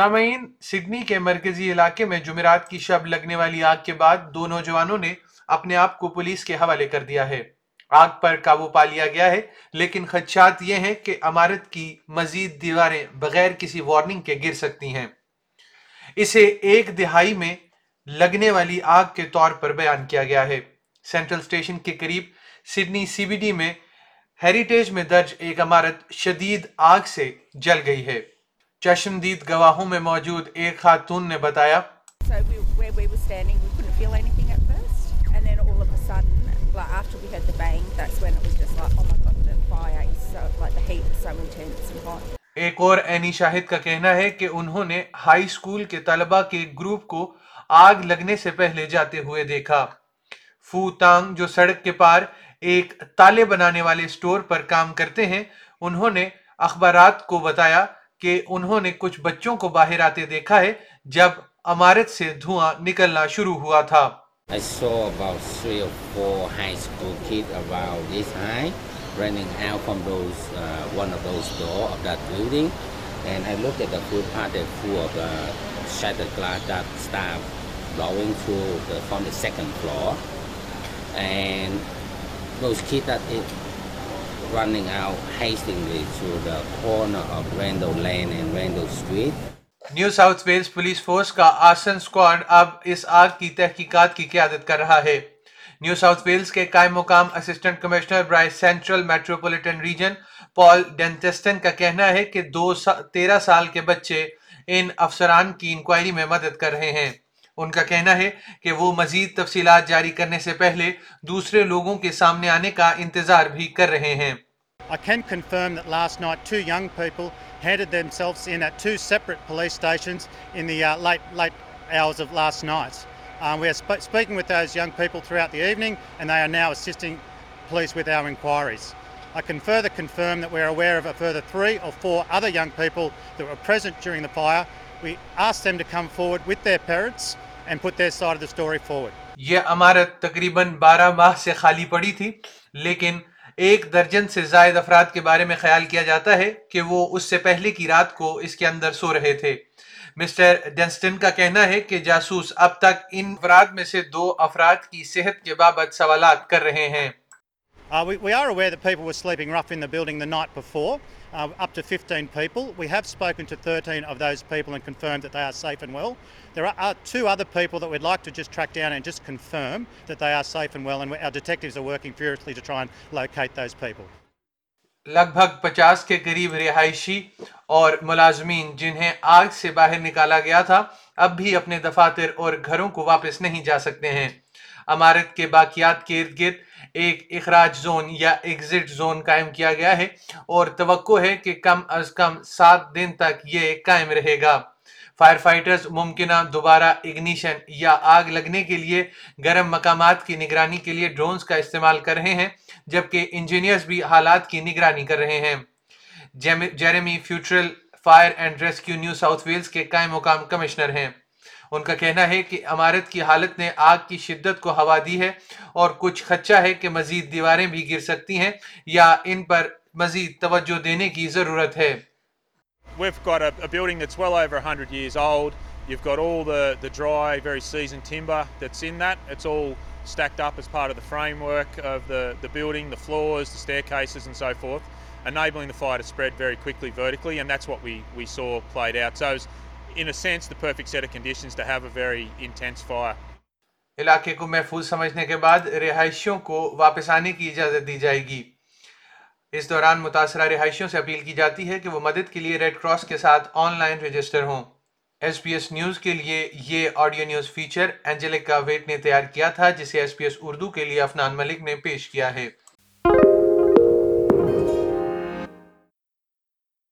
سامعین سڈنی کے مرکزی علاقے میں جمعرات کی شب لگنے والی آگ کے بعد دو نوجوانوں نے اپنے آپ کو پولیس کے حوالے کر دیا ہے۔ آگ پر قابو پا لیا گیا ہے، لیکن خدشات یہ ہیں کہ عمارت کی مزید دیواریں بغیر کسی وارننگ کے گر سکتی ہیں۔ اسے ایک دہائی میں لگنے والی آگ کے طور پر بیان کیا گیا ہے۔ سینٹرل سٹیشن کے قریب سڈنی سی بی ڈی میں ہیریٹیج میں درج ایک عمارت شدید آگ سے جل گئی ہے۔ چشمدید گواہوں میں موجود ایک خاتون نے بتایا. ایک اور اینی شاہد کا کہنا ہے کہ انہوں نے ہائی سکول کے طلبہ کے گروپ کو آگ لگنے سے پہلے جاتے ہوئے دیکھا فو تانگ جو سڑک کے پار ایک تالے بنانے والے سٹور پر کام کرتے ہیں انہوں نے اخبارات کو بتایا کہ انہوں نے کچھ بچوں کو باہر آتے دیکھا ہے جب امارت سے دھواں نکلنا شروع ہوا تھا۔ Running out hastily through the corner of Randall Lane and Randall Street. New South Wales police force کا آسن سکوارڈ اب اس آگ کی تحقیقات کی قیادت کر رہا ہے نیو ساؤتھ ویلز کے قائم مقام اسسٹنٹ کمشنر برائے central metropolitan region Paul Dunstan کا کہنا ہے کہ دو سا تیرہ سال کے بچے ان افسران کی انکوائری میں مدد کر رہے ہیں ان کا کہنا ہے کہ وہ مزید تفصیلات جاری کرنے سے پہلے دوسرے لوگوں کے سامنے آنے کا انتظار بھی کر رہے ہیں I can confirm that last night two young people handed themselves in at two separate police stations in the uh, late late hours of last night. Um, we are sp- speaking with those young people throughout the evening, and they are now assisting police with our inquiries. I can further confirm that we are aware of a further three or four other young people that were present during the fire. We asked them to come forward with their parents and put their side of the story forward. یہ عمارت تقریباً بارہ ماہ سے خالی پڑی تھی، لیکن ایک درجن سے زائد افراد کے بارے میں خیال کیا جاتا ہے کہ وہ اس سے پہلے کی رات کو اس کے اندر سو رہے تھے مسٹر ڈینسٹن کا کہنا ہے کہ جاسوس اب تک ان افراد میں سے دو افراد کی صحت کے بابت سوالات کر رہے ہیں Uh, we, we are aware that people were sleeping rough in the building the night before, uh, up to 15 people. We have spoken to 13 of those people and confirmed that they are safe and well. There are uh, two other people that we'd like to just track down and just confirm that they are safe and well, and we- our detectives are working furiously to try and locate those people. لگ بھگ پچاس کے قریب رہائشی اور ملازمین جنہیں آگ سے باہر نکالا گیا تھا اب بھی اپنے دفاتر اور گھروں کو واپس نہیں جا سکتے ہیں عمارت کے باقیات کے ارد گرد ایک اخراج زون یا ایگزٹ زون قائم کیا گیا ہے اور توقع ہے کہ کم از کم سات دن تک یہ قائم رہے گا۔ فائر فائٹرز ممکنہ دوبارہ اگنیشن یا آگ لگنے کے لیے گرم مقامات کی نگرانی کے لیے ڈرونز کا استعمال کر رہے ہیں، جبکہ انجینئرز بھی حالات کی نگرانی کر رہے ہیں۔ Jamie- Jeremy Fewtrell fire and rescue New South Wales کے قائم مقام کمشنر ہیں۔ ان کا کہنا ہے کہ عمارت کی حالت نے آگ کی شدت کو ہوا دی ہے اور کچھ خدشہ ہے کہ مزید دیواریں بھی گر سکتی ہیں یا ان پر مزید توجہ دینے کی ضرورت ہے We've got a, a building that's well over 100 years old. You've got all the, the dry, very seasoned timber that's in that. It's all stacked up as part of the framework of the, the building, the floors, the staircases, and so forth, enabling the fire to spread very quickly vertically, and that's what we, we saw played out. So, it's, in a sense, the perfect set of conditions to have a very intense fire. علاقے کو محفوظ سمجھنے کے بعد رہائشیوں کو واپس آنے کی اجازت دی جائے گی۔ اس دوران متاثرہ رہائشیوں سے اپیل کی جاتی ہے کہ وہ مدد کے لیے ریڈ کراس کے ساتھ آن لائن رجسٹر ہوں۔ ایس پی ایس نیوز کے لیے یہ آڈیو نیوز فیچر اینجلک کا ویٹ نے تیار کیا تھا جسے ایس پی ایس اردو کے لیے افنان ملک نے پیش کیا ہے۔